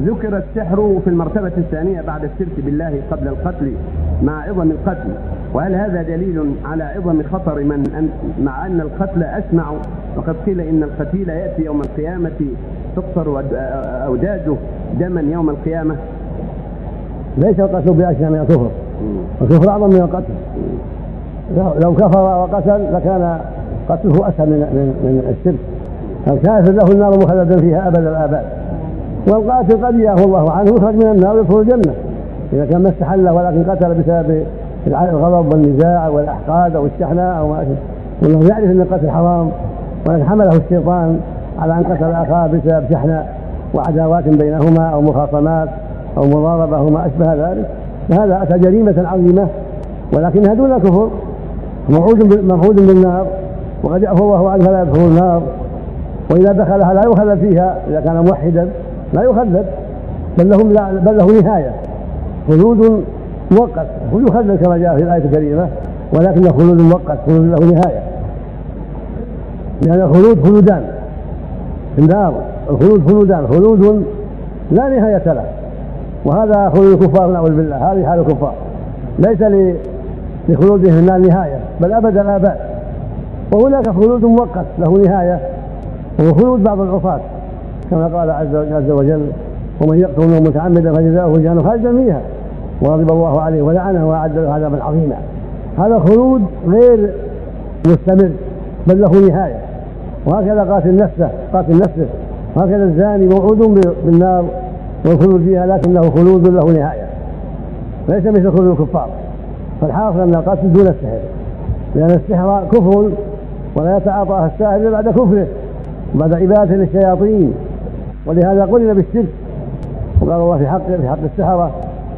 ذكر السحر في المرتبة الثانية بعد الشرك بالله قبل القتل مع عظم القتل. وهل هذا دليل على عظم خطر من أن مع أن القتل أسمع؟ وقد قيل إن القتيل يأتي يوم القيامة تقصر أوداجه دما يوم القيامة. ليس القتل بأشنع من الكفر. الكفر أعظم من القتل. لو كفر وقتل لكان قتله أسهل من من من الشرك. الكافر له النار مخلدا فيها أبد الآباد. والقاتل قد يعفو الله عنه يخرج من النار ويدخل الجنة. إذا كان ما استحل ولكن قتل بسبب الغضب والنزاع والأحقاد أو الشحنة أو ما وأنه يعرف أن القتل حرام ولكن حمله الشيطان على أن قتل أخاه بسبب شحنة وعداوات بينهما أو مخاصمات أو مضاربة أو ما أشبه ذلك. فهذا أتى جريمة عظيمة ولكنها دون كفر. موعود بالنار. وقد يعفو الله عنه فلا يدخل النار. وإذا دخلها لا يخلد فيها إذا كان موحدا. لا يخلد بل له بل له نهاية. خلود مؤقت. يخلد كما جاء في الآية الكريمة ولكن خلود مؤقت خلود له نهاية. لأن الخلود خلودان. النار الخلود خلودان. خلود لا نهاية له. وهذا خلود الكفار نعوذ بالله. هذه حال الكفار. ليس لخلودهم النار نهاية بل أبد الآباد وهناك خلود مؤقت له نهاية. وهو خلود بعض العصاة. كما قال عز وجل ومن يقتل منهم متعمدا فجزاؤه جهنم. خالدا فيها وغضب الله عليه ولعنه وأعد له عذابا عظيما. هذا خلود غير مستمر بل له نهاية. وهكذا قاتل نفسه قاتل نفسه. وهكذا الزاني موعود بالنار والخلود فيها لكنه خلود له نهاية. ليس مثل خلود الكفار. فالحاصل أن القتل دون السحر. لأن السحر كفر ولا يتعاطاه الساحر إلا بعد كفره. وبعد عبادة للشياطين. ولهذا قلنا بالشرك. وقال الله في حق في حق السحرة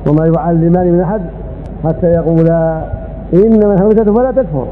وما يعلمان من أحد حتى يقولا إنما الهمزة فلا تكفر.